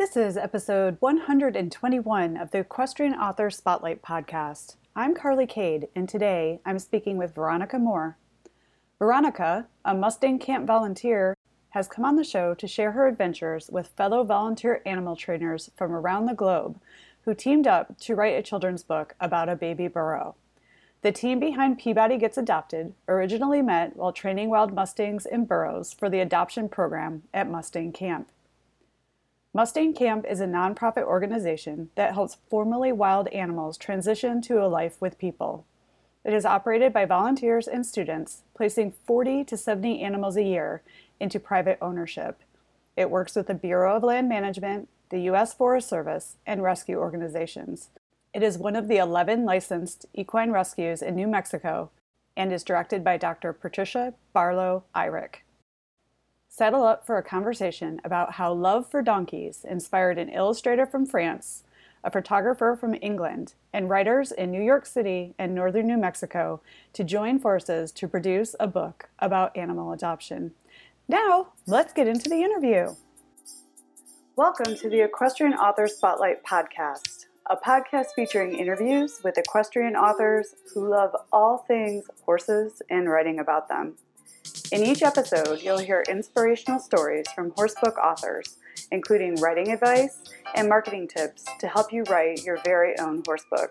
This is episode 121 of the Equestrian Author Spotlight podcast. I'm Carly Cade, and today I'm speaking with Veronica Moore. Veronica, a Mustang Camp volunteer, has come on the show to share her adventures with fellow volunteer animal trainers from around the globe who teamed up to write a children's book about a baby burro. The team behind Peabody Gets Adopted originally met while training wild Mustangs and burros for the adoption program at Mustang Camp. Mustang Camp is a nonprofit organization that helps formerly wild animals transition to a life with people. It is operated by volunteers and students, placing 40 to 70 animals a year into private ownership. It works with the Bureau of Land Management, the U.S. Forest Service, and rescue organizations. It is one of the 11 licensed equine rescues in New Mexico and is directed by Dr. Patricia Barlow Irick settle up for a conversation about how love for donkeys inspired an illustrator from France, a photographer from England, and writers in New York City and northern New Mexico to join forces to produce a book about animal adoption. Now, let's get into the interview. Welcome to the Equestrian Author Spotlight podcast, a podcast featuring interviews with equestrian authors who love all things horses and writing about them. In each episode, you'll hear inspirational stories from horsebook authors, including writing advice and marketing tips to help you write your very own horsebook.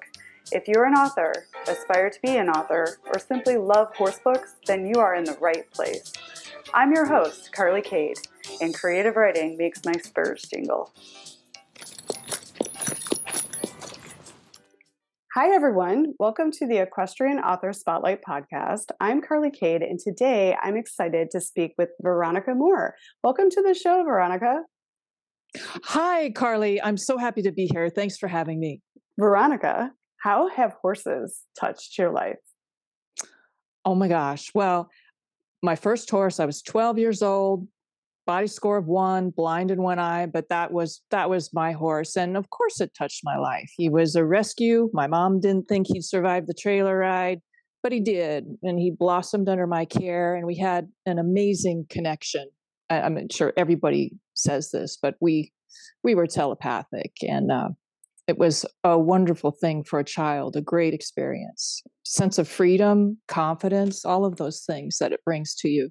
If you're an author, aspire to be an author, or simply love horsebooks, then you are in the right place. I'm your host, Carly Cade, and creative writing makes my spurs jingle. Hi, everyone. Welcome to the Equestrian Author Spotlight podcast. I'm Carly Cade, and today I'm excited to speak with Veronica Moore. Welcome to the show, Veronica. Hi, Carly. I'm so happy to be here. Thanks for having me. Veronica, how have horses touched your life? Oh my gosh. Well, my first horse, I was 12 years old, body score of one, blind in one eye, but that was that was my horse, and of course it touched my life. He was a rescue. My mom didn't think he'd survive the trailer ride, but he did, and he blossomed under my care, and we had an amazing connection. I, am sure everybody says this, but we we were telepathic, and uh, it was a wonderful thing for a child, a great experience, sense of freedom, confidence, all of those things that it brings to you.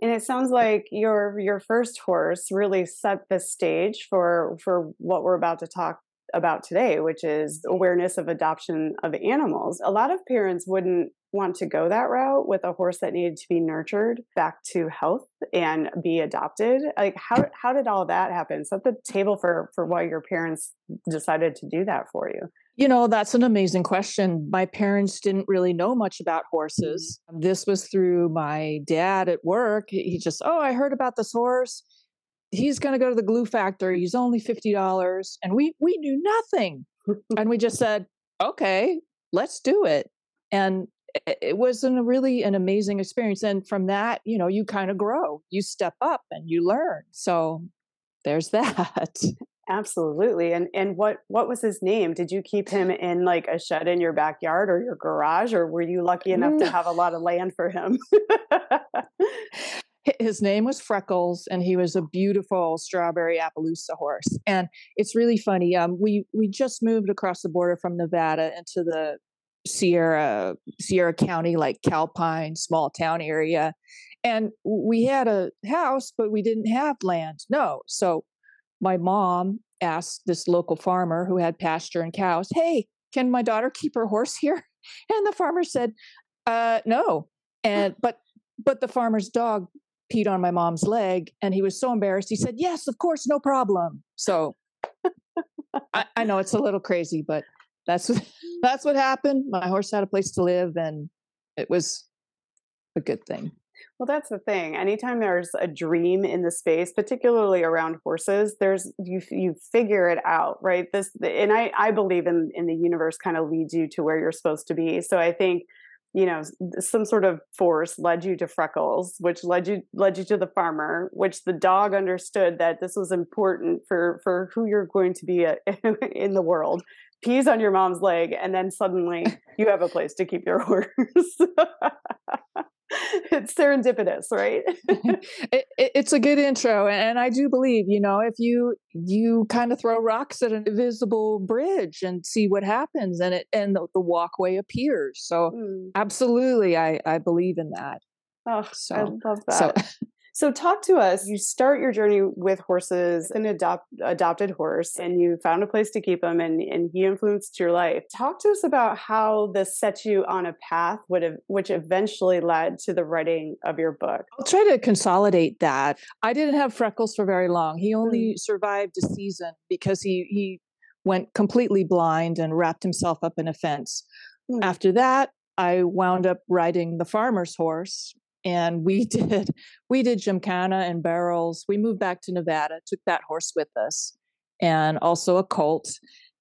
And it sounds like your your first horse really set the stage for for what we're about to talk about today, which is mm-hmm. awareness of adoption of animals. A lot of parents wouldn't want to go that route with a horse that needed to be nurtured back to health and be adopted. Like how how did all that happen? Set the table for for why your parents decided to do that for you. You know, that's an amazing question. My parents didn't really know much about horses. Mm. This was through my dad at work. He just, oh, I heard about this horse. He's going to go to the glue factory. He's only $50. And we we knew nothing. and we just said, okay, let's do it. And it was a really an amazing experience. And from that, you know, you kind of grow, you step up and you learn. So there's that. Absolutely. And and what what was his name? Did you keep him in like a shed in your backyard or your garage or were you lucky enough to have a lot of land for him? his name was Freckles and he was a beautiful strawberry Appaloosa horse. And it's really funny. Um we we just moved across the border from Nevada into the Sierra Sierra County like Calpine small town area and we had a house but we didn't have land. No. So my mom asked this local farmer who had pasture and cows, Hey, can my daughter keep her horse here? And the farmer said, uh, no. And but but the farmer's dog peed on my mom's leg and he was so embarrassed. He said, Yes, of course, no problem. So I, I know it's a little crazy, but that's what that's what happened. My horse had a place to live and it was a good thing. Well, that's the thing. Anytime there's a dream in the space, particularly around horses, there's you you figure it out, right? This and I I believe in in the universe kind of leads you to where you're supposed to be. So I think you know some sort of force led you to freckles which led you led you to the farmer which the dog understood that this was important for for who you're going to be uh, a, in the world pees on your mom's leg and then suddenly you have a place to keep your horse it's serendipitous, right? it, it, it's a good intro, and I do believe you know if you you kind of throw rocks at an invisible bridge and see what happens, and it and the, the walkway appears. So mm. absolutely, I I believe in that. Oh, so, I love that. So, so, talk to us. You start your journey with horses, an adopt, adopted horse, and you found a place to keep him, and, and he influenced your life. Talk to us about how this set you on a path, which eventually led to the writing of your book. I'll try to consolidate that. I didn't have freckles for very long. He only mm. survived a season because he he went completely blind and wrapped himself up in a fence. Mm. After that, I wound up riding the farmer's horse and we did we did gymkhana and barrels. We moved back to nevada took that horse with us and also a colt.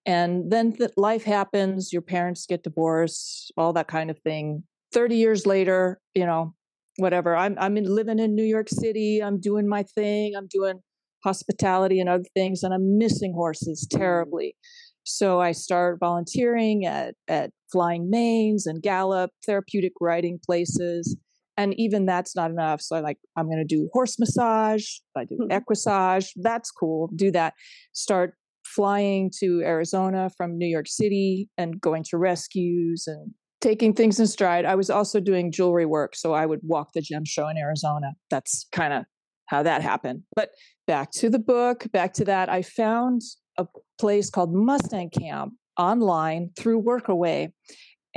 And then th- life happens your parents get divorced all that kind of thing. 30 years later you know whatever i'm i'm in, living in new york city i'm doing my thing i'm doing hospitality and other things and i'm missing horses mm. terribly. So i start volunteering at at flying manes and gallop therapeutic riding places and even that's not enough so I'm like i'm going to do horse massage i do mm-hmm. equissage that's cool do that. Start flying to arizona from new york city and going to rescues and taking things in stride. I was also doing jewelry work so i would walk the gem show in arizona. That's kind of how that happened. But back to the book back to that i found a place called mustang camp online through workaway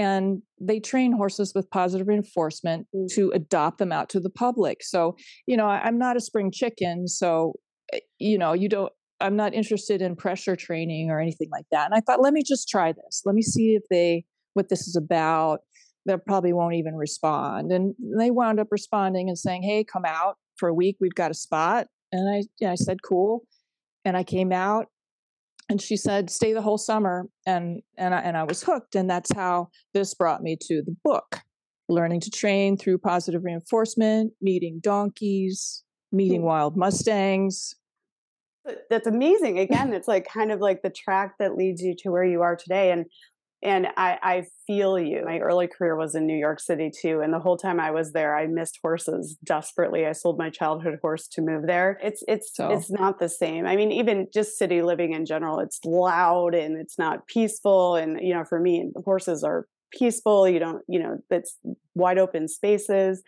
and they train horses with positive reinforcement mm. to adopt them out to the public. So you know i'm not a spring chicken so eh, you know you don't i'm not interested in pressure training or anything like that. And i thought let me just try this. Let me see if they what this is about. They probably won't even respond. And they wound up responding and saying hey come out for a week. We've got a spot. And i yeah, i said cool. And i came out and she said stay the whole summer and and I, and I was hooked and that's how this brought me to the book learning to train through positive reinforcement meeting donkeys meeting wild mustangs. That's amazing again it's like kind of like the track that leads you to where you are today and and I, I feel you. My early career was in New York City too, and the whole time I was there, I missed horses desperately. I sold my childhood horse to move there. It's it's so. it's not the same. I mean, even just city living in general, it's loud and it's not peaceful. And you know, for me, horses are peaceful. You don't, you know, it's wide open spaces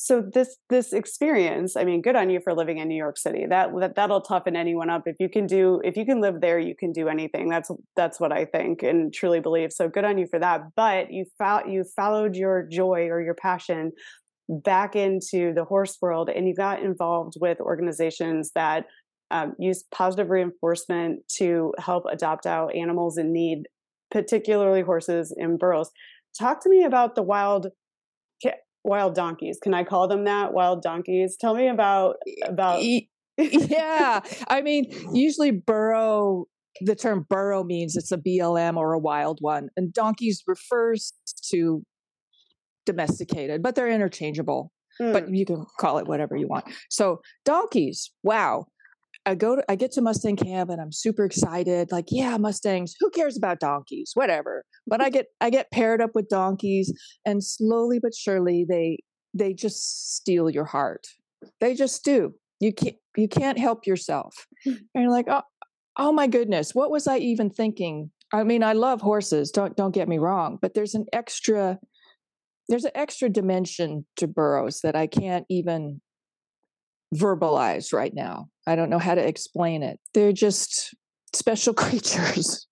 so this this experience i mean good on you for living in new york city. That, that that'll toughen anyone up. If you can do if you can live there you can do anything. That's that's what i think and truly believe. So good on you for that. But you found you followed your joy or your passion back into the horse world and you got involved with organizations that um, use positive reinforcement to help adopt out animals in need particularly horses in burros. Talk to me about the wild wild donkeys. Can I call them that? Wild donkeys. Tell me about about. yeah, I mean, usually burro. The term burro means it's a BLM or a wild one, and donkeys refers to domesticated, but they're interchangeable. Mm. But you can call it whatever you want. So donkeys, wow. I go to I get to Mustang camp and I'm super excited. Like, yeah, Mustangs. Who cares about donkeys? Whatever. But I get I get paired up with donkeys, and slowly but surely they they just steal your heart. They just do. You can't you can't help yourself. And you're like, oh, oh my goodness, what was I even thinking? I mean, I love horses. Don't don't get me wrong, but there's an extra there's an extra dimension to burros that I can't even verbalize right now. I don't know how to explain it. They're just special creatures.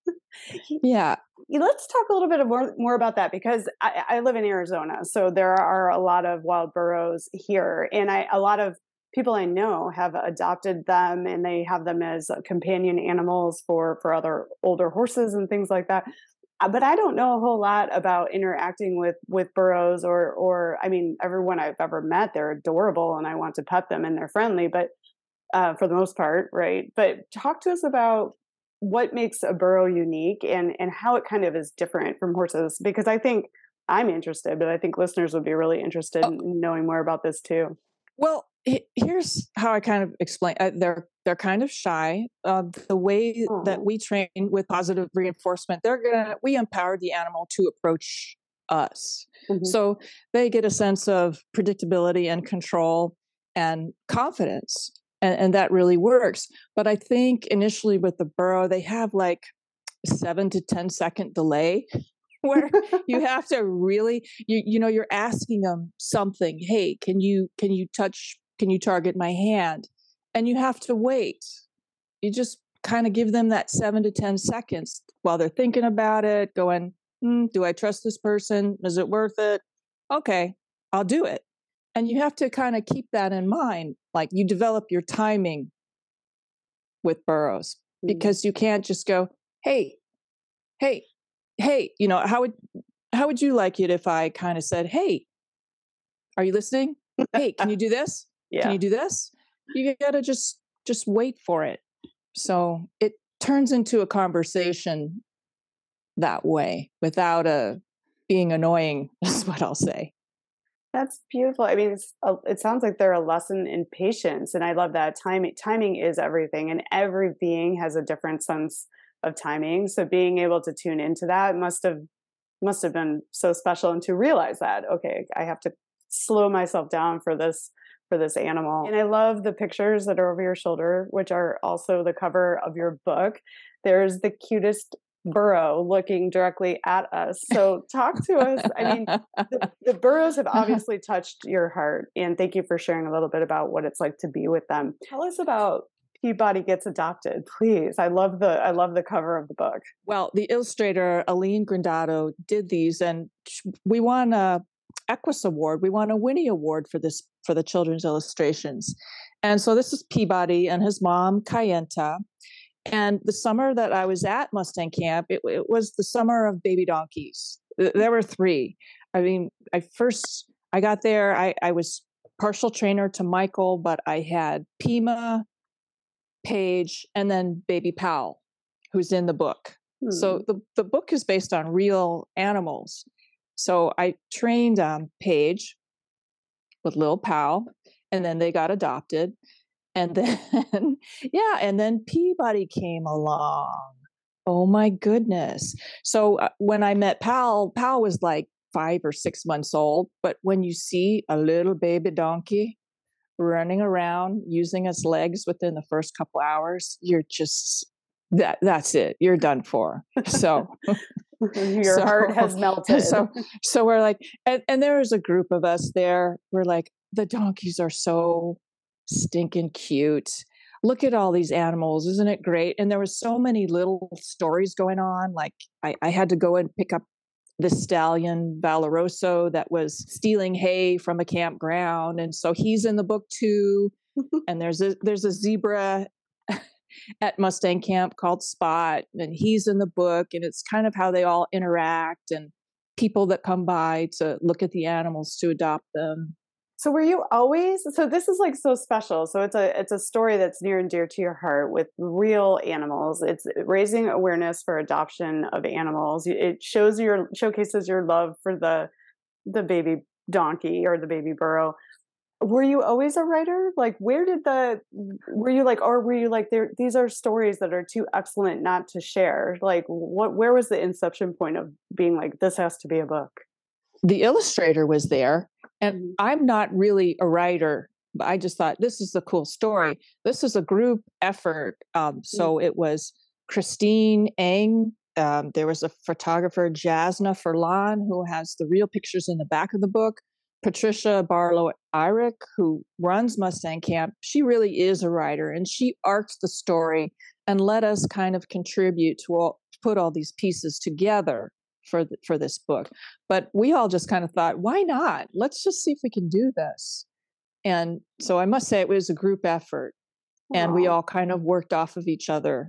yeah. Let's talk a little bit more, more about that because I, I, live in Arizona. So there are a lot of wild burros here. And I, a lot of people I know have adopted them and they have them as uh, companion animals for, for other older horses and things like that. Uh, but I don't know a whole lot about interacting with with burros or or I mean everyone I've ever met they're adorable and I want to pet them and they're friendly but uh, for the most part right but talk to us about what makes a burro unique and and how it kind of is different from horses because I think I'm interested but I think listeners would be really interested oh. in knowing more about this too. Well, here's how I kind of explain. Uh, they're they're kind of shy. Uh, the way that we train with positive reinforcement, they're gonna we empower the animal to approach us. Mm-hmm. So they get a sense of predictability and control and confidence. And, and that really works. But I think initially with the burro, they have like seven to ten second delay where you have to really you you know you're asking them something hey can you can you touch can you target my hand? And you have to wait. You just kind of give them that seven to ten seconds while they're thinking about it going hmm, do i trust this person? Is it worth it? Okay i'll do it. And you have to kind of keep that in mind like you develop your timing with burros mm-hmm. because you can't just go hey hey hey you know how would how would you like it if i kind of said hey are you listening? Hey can you do this yeah. can you do this? You gotta just just wait for it. So it turns into a conversation that way without a uh, being annoying is what i'll say. That's beautiful. I mean a, it sounds like they're a lesson in patience and i love that. Timing timing is everything and every being has a different sense of timing so being able to tune into that must have must have been so special and to realize that okay i have to slow myself down for this for this animal. And i love the pictures that are over your shoulder which are also the cover of your book. There's the cutest burro looking directly at us. So talk to us. I mean the, the burros have obviously touched your heart and thank you for sharing a little bit about what it's like to be with them. Tell us about Peabody gets adopted, please. I love the I love the cover of the book. Well, the illustrator Aline Grindatto did these, and we won a Equus Award. We won a Winnie Award for this for the children's illustrations, and so this is Peabody and his mom Kayenta. And the summer that I was at Mustang Camp, it, it was the summer of baby donkeys. There were three. I mean, I first I got there. I, I was partial trainer to Michael, but I had Pima, Page, and then Baby Powell, who's in the book. Hmm. So the, the book is based on real animals. So I trained um, Page with Lil Powell, and then they got adopted. And then, yeah, and then Peabody came along. Oh my goodness. So uh, when I met Powell, Powell was like five or six months old. But when you see a little baby donkey running around using its legs within the first couple hours, you're just that that's it. You're done for. So Mm-hmm, your so, heart has melted. So so we're like and, and was a group of us there. We're like, the donkeys are so stinking cute. Look at all these animals, isn't it great? And there was so many little stories going on. Like I, I had to go and pick up the stallion Valoroso that was stealing hay from a campground, and so he's in the book too. and there's a there's a zebra at Mustang Camp called Spot, and he's in the book, and it's kind of how they all interact and people that come by to look at the animals to adopt them. So were you always so this is like so special. So it's a it's a story that's near and dear to your heart with real animals. It's raising awareness for adoption of animals. It shows your showcases your love for the the baby donkey or the baby burro. Were you always a writer? Like where did the were you like or were you like there these are stories that are too excellent not to share? Like what where was the inception point of being like this has to be a book? The illustrator was there and mm-hmm. I'm not really a writer, but I just thought this is a cool story. This is a group effort. Um, so mm-hmm. it was Christine Ng. Um, there was a photographer, Jasna Furlan, who has the real pictures in the back of the book. Patricia Barlow Irick, who runs Mustang Camp, she really is a writer and she arced the story and let us kind of contribute to all, put all these pieces together for th- for this book. But we all just kind of thought, why not? Let's just see if we can do this. And so I must say it was a group effort, and we all kind of worked off of each other.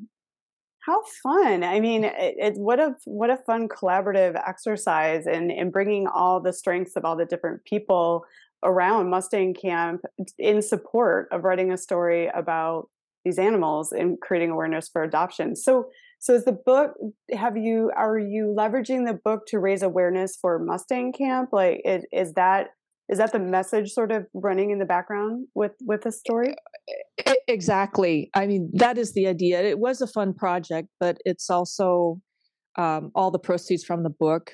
How fun! I mean, it, it, what a what a fun collaborative exercise in in bringing all the strengths of all the different people around Mustang Camp in support of writing a story about these animals and creating awareness for adoption. So so is the book have you are you leveraging the book to raise awareness for Mustang Camp? Like is that is that the message sort of running in the background with with the story? Exactly. I mean, that is the idea. It was a fun project, but it's also um, all the proceeds from the book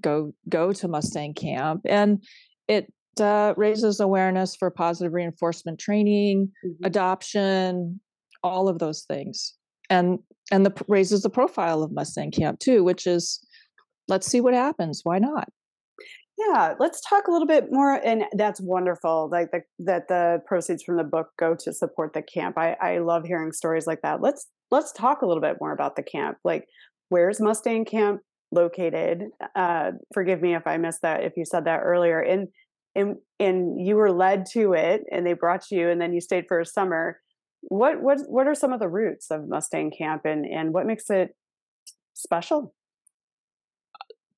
go go to Mustang Camp, and it uh, raises awareness for positive reinforcement training, mm-hmm. adoption, all of those things, and and the raises the profile of Mustang Camp too, which is let's see what happens. Why not? Yeah, let's talk a little bit more, and that's wonderful. Like the, that the proceeds from the book go to support the camp. I, I love hearing stories like that. Let's let's talk a little bit more about the camp. Like, where's Mustang Camp located? Uh, forgive me if I missed that. If you said that earlier, and and and you were led to it, and they brought you, and then you stayed for a summer. What what what are some of the roots of Mustang Camp, and and what makes it special?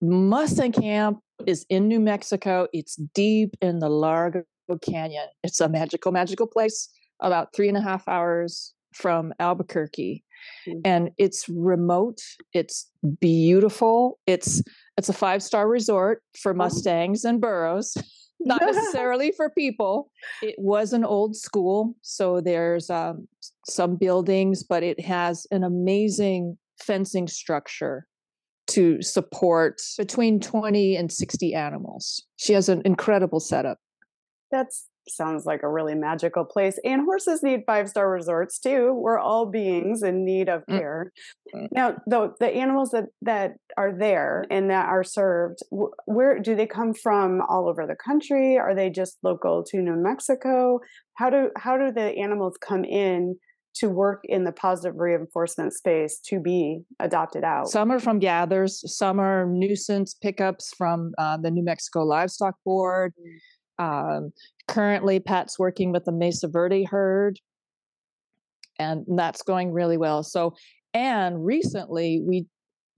Mustang Camp is in New Mexico. It's deep in the Largo Canyon. It's a magical, magical place about three and a half hours from Albuquerque. Mm-hmm. And it's remote. It's beautiful. It's it's a five star resort for oh. Mustangs and burros, not necessarily for people. It was an old school, so there's um, some buildings, but it has an amazing fencing structure to support between 20 and 60 animals. She has an incredible setup. That sounds like a really magical place. And horses need five star resorts too. We're all beings in need of mm. care. Mm-hmm. Now, though the animals that that are there and that are served, where do they come from? All over the country? Are they just local to New Mexico? How do how do the animals come in to work in the positive reinforcement space to be adopted out. Some are from gathers, some are nuisance pickups from uh, the New Mexico Livestock Board. Mm. Um, currently, Pat's working with the Mesa Verde herd, and that's going really well. So, and recently, we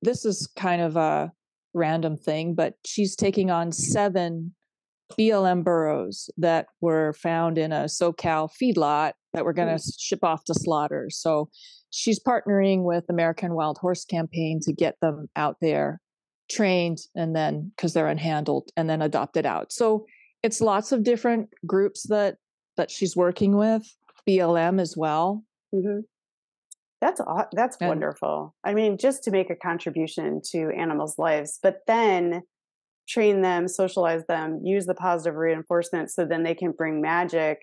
this is kind of a random thing, but she's taking on seven BLM burros that were found in a SoCal feedlot that we're going to mm. ship off to slaughter. So she's partnering with American Wild Horse Campaign to get them out there trained and then because they're unhandled and then adopted out. So it's lots of different groups that that she's working with, BLM as well. Mm-hmm. That's that's and, wonderful. I mean, just to make a contribution to animals' lives, but then train them, socialize them, use the positive reinforcement so then they can bring magic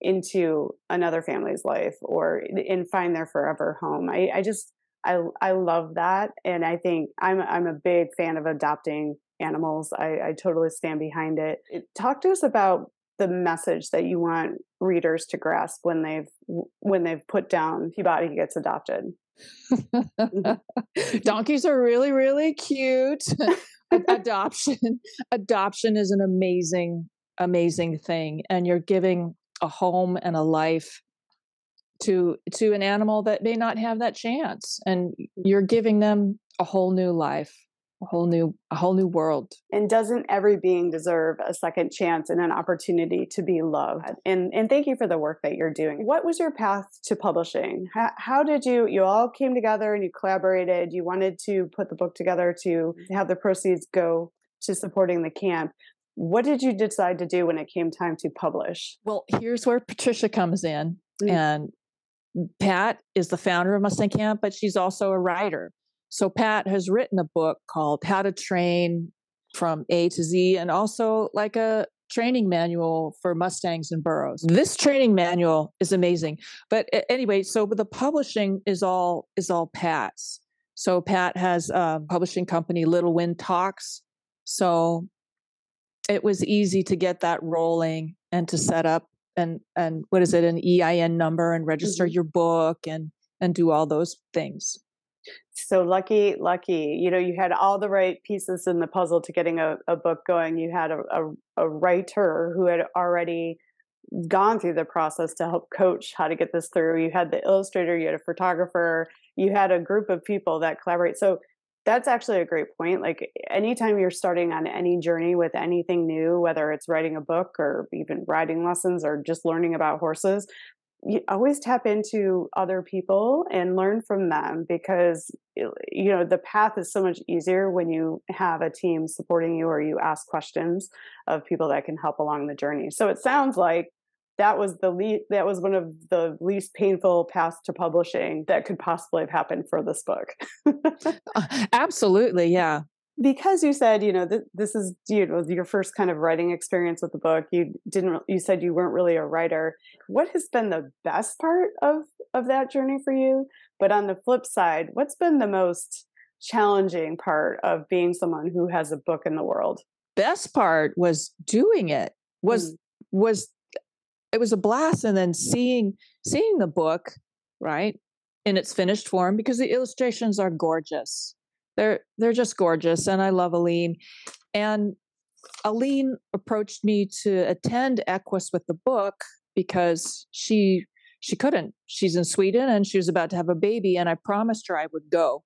into another family's life or and find their forever home. I, I just I I love that. And I think I'm I'm a big fan of adopting animals. I, I totally stand behind it. Talk to us about the message that you want readers to grasp when they've when they've put down Peabody gets adopted. Mm-hmm. Donkeys are really, really cute. adoption adoption is an amazing amazing thing and you're giving a home and a life to to an animal that may not have that chance and you're giving them a whole new life a whole new a whole new world. And doesn't every being deserve a second chance and an opportunity to be loved? And and thank you for the work that you're doing. What was your path to publishing? How, how did you you all came together and you collaborated you wanted to put the book together to have the proceeds go to supporting the camp what did you decide to do when it came time to publish well here's where patricia comes in mm-hmm. and pat is the founder of mustang camp but she's also a writer so Pat has written a book called How to Train from A to Z and also like a training manual for Mustangs and burros. This training manual is amazing. But anyway, so the publishing is all is all Pat's. So Pat has a publishing company Little Wind Talks. So it was easy to get that rolling and to set up and and what is it an EIN number and register mm-hmm. your book and and do all those things. So lucky lucky you know you had all the right pieces in the puzzle to getting a, a book going. You had a, a, a, writer who had already gone through the process to help coach how to get this through. You had the illustrator you had a photographer you had a group of people that collaborate. So that's actually a great point like anytime you're starting on any journey with anything new whether it's writing a book or even riding lessons or just learning about horses you always tap into other people and learn from them because you know the path is so much easier when you have a team supporting you or you ask questions of people that can help along the journey. So it sounds like that was the least that was one of the least painful paths to publishing that could possibly have happened for this book. Uh, absolutely yeah. Because you said you know th- this is you know your first kind of writing experience with the book you didn't you said you weren't really a writer. What has been the best part of of that journey for you? But on the flip side what's been the most challenging part of being someone who has a book in the world? Best part was doing it. Was mm. was it was a blast and then seeing seeing the book right in its finished form because the illustrations are gorgeous they're they're just gorgeous, and I love Aline. And Aline approached me to attend Equus with the book because she she couldn't. She's in Sweden and she was about to have a baby, and I promised her I would go.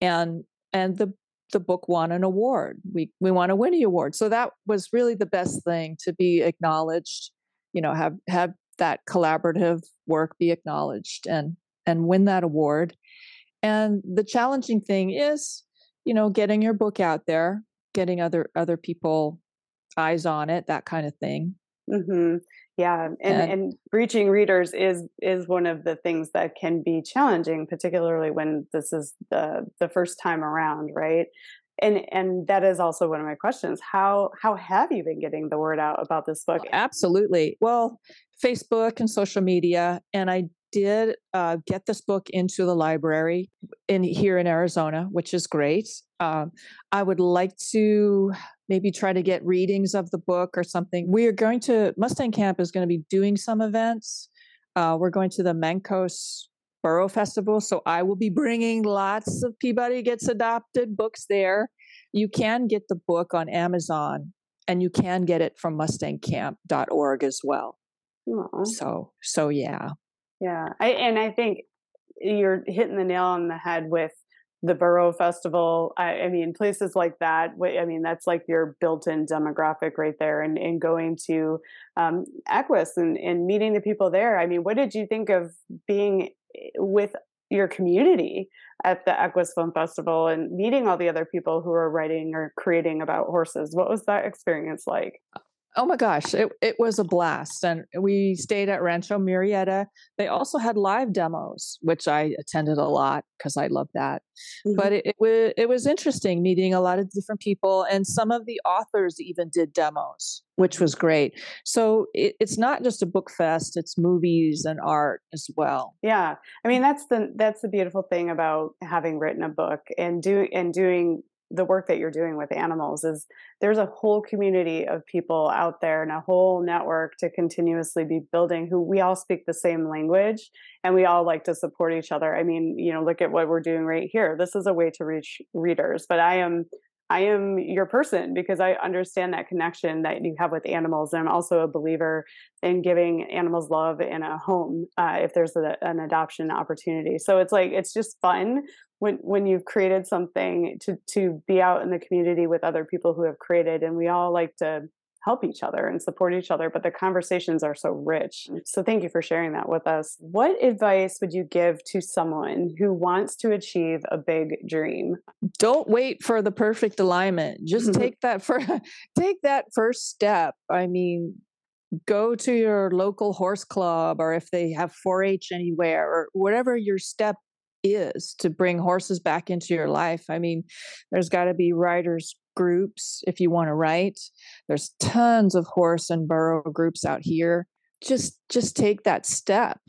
And and the the book won an award. We we won a Winnie Award, so that was really the best thing to be acknowledged. You know, have have that collaborative work be acknowledged and and win that award. And the challenging thing is, you know, getting your book out there, getting other other people eyes on it, that kind of thing. Mm-hmm. Yeah, and, and, and reaching readers is is one of the things that can be challenging, particularly when this is the the first time around, right? And and that is also one of my questions. How how have you been getting the word out about this book? Absolutely. Well, Facebook and social media, and I did uh, get this book into the library in here in Arizona, which is great. Um, I would like to maybe try to get readings of the book or something. We are going to Mustang Camp is going to be doing some events. Uh, we're going to the Mancos Burro Festival, so I will be bringing lots of Peabody Gets Adopted books there. You can get the book on Amazon, and you can get it from MustangCamp.org as well. Aww. So, so yeah. Yeah, I, and I think you're hitting the nail on the head with the Burro Festival. I, I, mean, places like that. I mean, that's like your built-in demographic right there. And, and going to um, Equus and, and meeting the people there. I mean, what did you think of being with your community at the Equus Film Festival and meeting all the other people who are writing or creating about horses? What was that experience like? Oh my gosh, it, it was a blast. And we stayed at Rancho Murrieta. They also had live demos, which I attended a lot because I love that. Mm-hmm. But it, it, was, it was interesting meeting a lot of different people. And some of the authors even did demos, which was great. So it, it's not just a book fest, it's movies and art as well. Yeah. I mean, that's the, that's the beautiful thing about having written a book and do, and doing the work that you're doing with animals is there's a whole community of people out there and a whole network to continuously be building who we all speak the same language and we all like to support each other i mean you know look at what we're doing right here this is a way to reach readers but i am I am your person because I understand that connection that you have with animals. And I'm also a believer in giving animals love in a home uh, if there's a, an adoption opportunity. So it's like it's just fun when when you've created something to to be out in the community with other people who have created, and we all like to help each other and support each other, but the conversations are so rich. So thank you for sharing that with us. What advice would you give to someone who wants to achieve a big dream? Don't wait for the perfect alignment. Just mm-hmm. take that for take that first step. I mean, go to your local horse club or if they have 4-H anywhere or whatever your step is to bring horses back into your life. I mean, there's got to be riders groups if you want to write. There's tons of horse and burro groups out here. Just just take that step.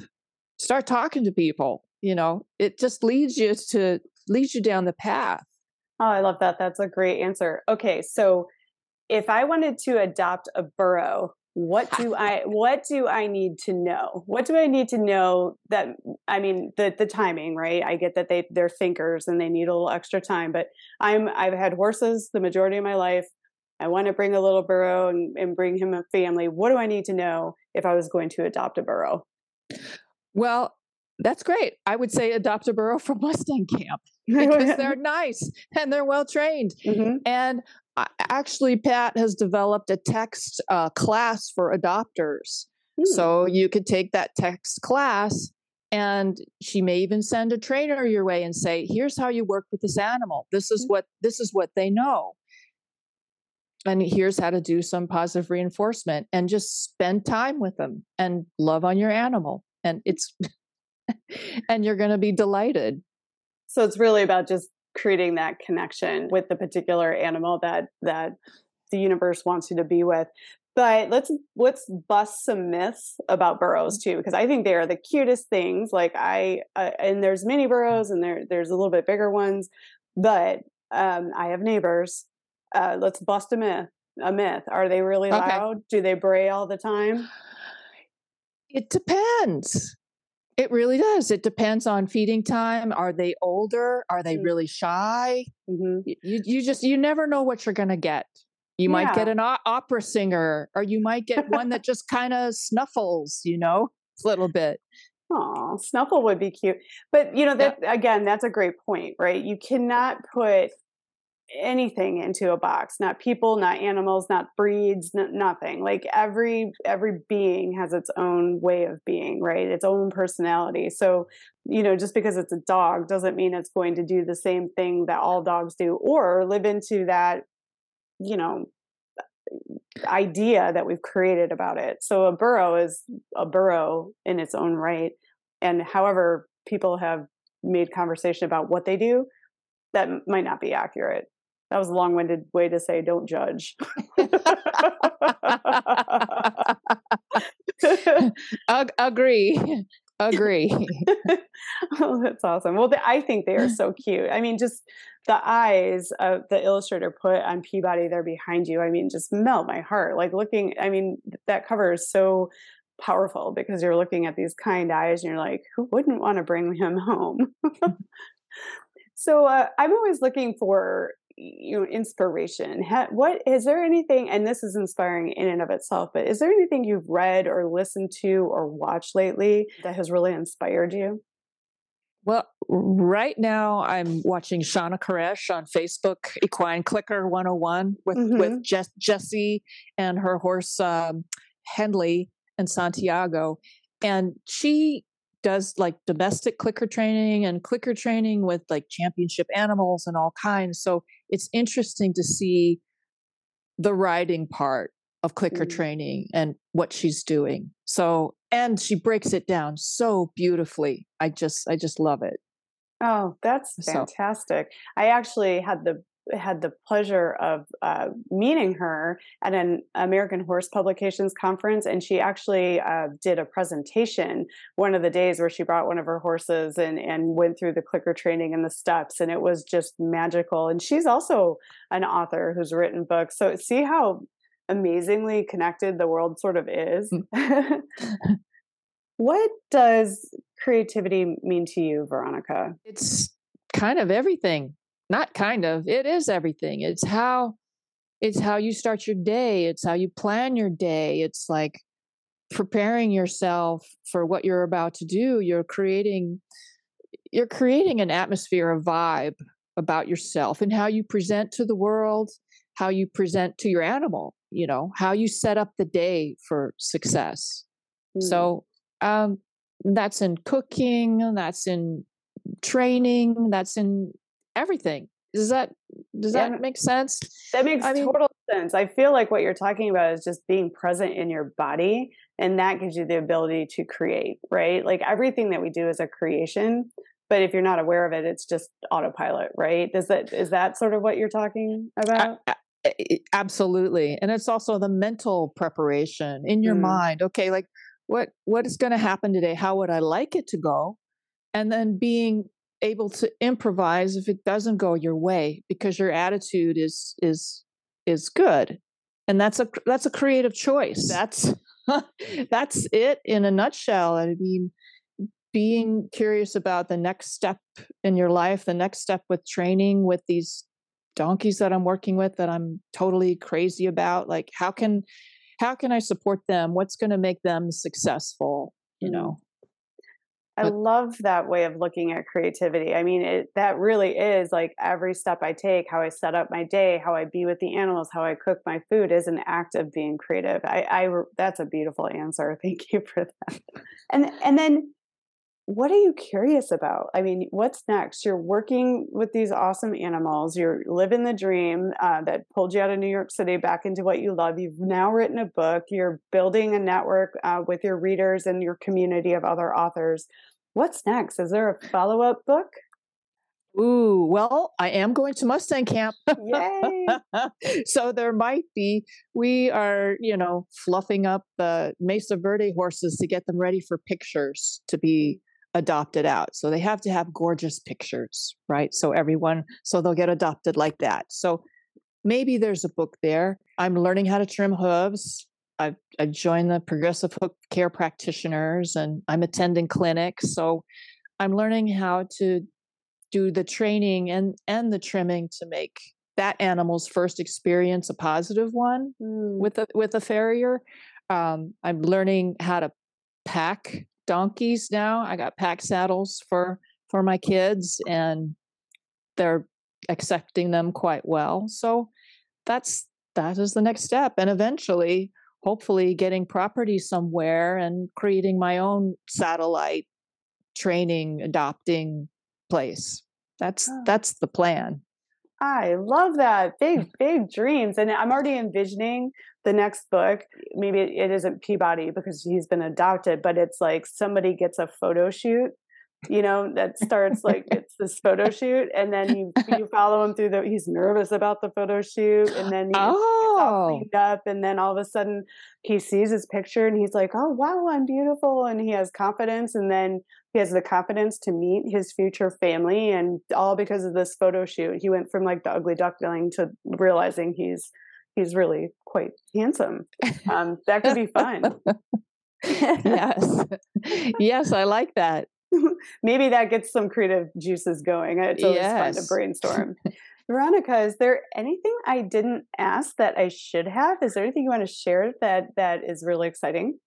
Start talking to people, you know. It just leads you to leads you down the path. Oh, I love that. That's a great answer. Okay, so if I wanted to adopt a burro, what do i what do i need to know what do i need to know that i mean the the timing right i get that they they're thinkers and they need a little extra time but i'm i've had horses the majority of my life i want to bring a little burro and, and bring him a family what do i need to know if i was going to adopt a burro well that's great. I would say adopt a burro from Mustang Camp because they're nice and they're well trained. Mm-hmm. And actually, Pat has developed a text uh, class for adopters. Mm. So you could take that text class, and she may even send a trainer your way and say, "Here's how you work with this animal. This is mm. what this is what they know." And here's how to do some positive reinforcement and just spend time with them and love on your animal. And it's, and you're going to be delighted. So it's really about just creating that connection with the particular animal that that the universe wants you to be with. But let's let's bust some myths about burros too because i think they are the cutest things. Like i uh, and there's mini burros and there there's a little bit bigger ones but um, i have neighbors. Uh, let's bust a myth a myth. Are they really okay. loud? Do they bray all the time? It depends it really does it depends on feeding time are they older are they mm. really shy mm-hmm. you, you just you never know what you're going to get you yeah. might get an o- opera singer, or you might get one that just kind of snuffles, you know, a little bit. Oh, snuffle would be cute. But, you know, that yeah. again, that's a great point, right? You cannot put anything into a box not people not animals not breeds n- nothing like every every being has its own way of being right its own personality so you know just because it's a dog doesn't mean it's going to do the same thing that all dogs do or live into that you know idea that we've created about it. So a burro is a burro in its own right. And however people have made conversation about what they do, that might not be accurate. That was a long-winded way to say don't judge. Agree. Agree. oh, that's awesome. Well, I think they are so cute. I mean, just the eyes of the illustrator put on Peabody there behind you, I mean, just melt my heart. Like looking, I mean, that cover is so powerful because you're looking at these kind eyes and you're like, who wouldn't want to bring him home? so uh, I'm always looking for you know inspiration. What is there anything and this is inspiring in and of itself but is there anything you've read or listened to or watched lately that has really inspired you? Well, right now I'm watching Shawna Karrasch on Facebook, Equine Clicker 101 with mm-hmm. with Jess, Jessie and her horse um, Henley and Santiago, and she does like domestic clicker training and clicker training with like championship animals and all kinds. So it's interesting to see the riding part of clicker mm-hmm. training and what she's doing. So and she breaks it down so beautifully. I just I just love it. Oh, that's fantastic. So. I actually had the had the pleasure of uh, meeting her at an American Horse Publications conference, and she actually uh, did a presentation one of the days where she brought one of her horses and and went through the clicker training and the steps, and it was just magical. And she's also an author who's written books, so see how amazingly connected the world sort of is. Mm. what does creativity mean to you, Veronica? It's kind of everything. Not kind of, it is everything. It's how it's how you start your day, it's how you plan your day. It's like preparing yourself for what you're about to do. You're creating you're creating an atmosphere, a vibe about yourself and how you present to the world, how you present to your animal you know how you set up the day for success mm. so um that's in cooking that's in training that's in everything. Does that does yeah. that make sense? That makes I total mean, sense. I feel like what you're talking about is just being present in your body and that gives you the ability to create right? Like everything that we do is a creation but if you're not aware of it it's just autopilot right? Is that is that sort of what you're talking about? I, absolutely and it's also the mental preparation in your mm. mind. Okay like what what is going to happen today? How would i like it to go? And then being able to improvise if it doesn't go your way because your attitude is is is good and that's a that's a creative choice that's that's it in a nutshell i mean being curious about the next step in your life the next step with training with these donkeys that I'm working with that I'm totally crazy about. Like, how can how can I support them? What's going to make them successful? You mm. know. I love that way of looking at creativity. I mean, it, that really is like every step I take, how I set up my day, how I be with the animals, how I cook my food is an act of being creative. I, I that's a beautiful answer. Thank you for that. And and then what are you curious about? I mean, what's next? You're working with these awesome animals. You're living the dream uh, that pulled you out of New York City back into what you love. You've now written a book. You're building a network uh, with your readers and your community of other authors. What's next? Is there a follow up book? Ooh, well, I am going to Mustang camp. Yay. so there might be, we are, you know, fluffing up the Mesa Verde horses to get them ready for pictures to be adopted out. So they have to have gorgeous pictures, right? So everyone, so they'll get adopted like that. So maybe there's a book there. I'm learning how to trim hooves. I've, I've joined the progressive hoof care practitioners and I'm attending clinics. So I'm learning how to do the training and and the trimming to make that animal's first experience a positive one mm. with a with a farrier. Um, I'm learning how to pack donkeys now. I got pack saddles for for my kids, and they're accepting them quite well. So that's that is the next step, and eventually, hopefully, getting property somewhere and creating my own satellite training adopting place. That's oh. that's the plan. I love that. Big, big dreams. And I'm already envisioning the next book. Maybe it isn't Peabody because he's been adopted, but it's like somebody gets a photo shoot, you know, that starts like it's this photo shoot. And then you you follow him through the he's nervous about the photo shoot. And then he oh. all cleaned up. And then all of a sudden he sees his picture and he's like, Oh wow, I'm beautiful. And he has confidence. And then he has the confidence to meet his future family and all because of this photo shoot he went from like the ugly duckling to realizing he's he's really quite handsome. Um, that could be fun. Yes. Yes i like that. Maybe that gets some creative juices going. It's always yes. fun to brainstorm. Veronica is there anything i didn't ask that i should have? Is there anything you want to share that that is really exciting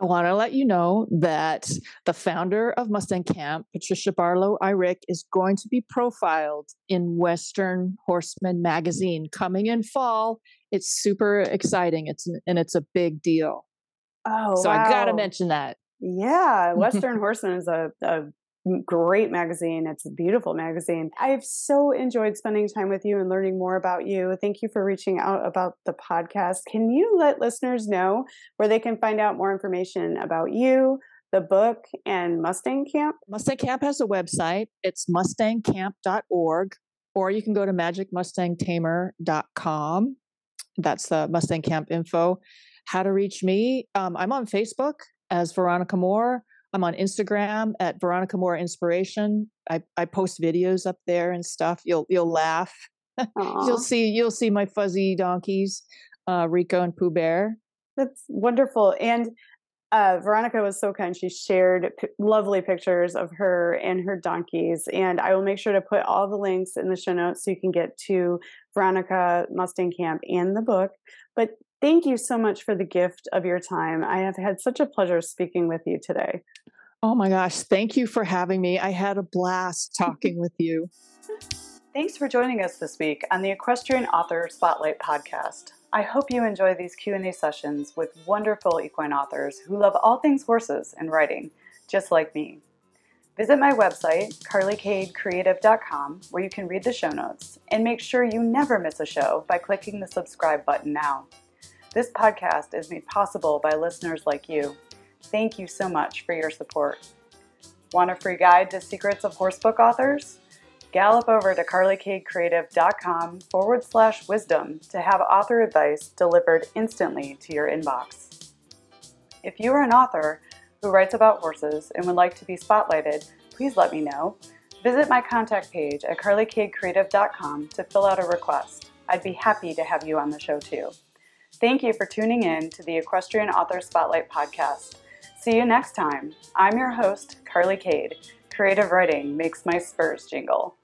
I want to let you know that the founder of Mustang Camp, Patricia Barlow Irick, is going to be profiled in Western Horseman magazine coming in fall. It's super exciting. It's and it's a big deal. Oh, so wow. I got to mention that. Yeah, Western Horseman is a, a great magazine. It's a beautiful magazine. I've so enjoyed spending time with you and learning more about you. Thank you for reaching out about the podcast. Can you let listeners know where they can find out more information about you, the book, and Mustang Camp? Mustang Camp has a website. It's mustangcamp.org, or you can go to magicmustangtamer.com. That's the Mustang Camp info. How to reach me? Um, I'm on Facebook as Veronica Moore. I'm on Instagram at Veronica Moore Inspiration. I, I post videos up there and stuff. You'll you'll laugh. you'll see you'll see my fuzzy donkeys, uh, Rico and Pooh Bear. That's wonderful. And uh, Veronica was so kind. She shared p- lovely pictures of her and her donkeys. And I will make sure to put all the links in the show notes so you can get to Veronica Mustang Camp and the book. But Thank you so much for the gift of your time. I have had such a pleasure speaking with you today. Oh my gosh, thank you for having me. I had a blast talking with you. Thanks for joining us this week on the Equestrian Author Spotlight podcast. I hope you enjoy these Q&A sessions with wonderful equine authors who love all things horses and writing, just like me. Visit my website, carlykadecreative.com, where you can read the show notes, and make sure you never miss a show by clicking the subscribe button now. This podcast is made possible by listeners like you. Thank you so much for your support. Want a free guide to secrets of horsebook authors? Gallop over to carlykadecreative.com forward slash wisdom to have author advice delivered instantly to your inbox. If you are an author who writes about horses and would like to be spotlighted, please let me know. Visit my contact page at carlykadecreative.com to fill out a request. I'd be happy to have you on the show too. Thank you for tuning in to the Equestrian Author Spotlight podcast. See you next time. I'm your host, Carly Kade. Creative writing makes my spurs jingle.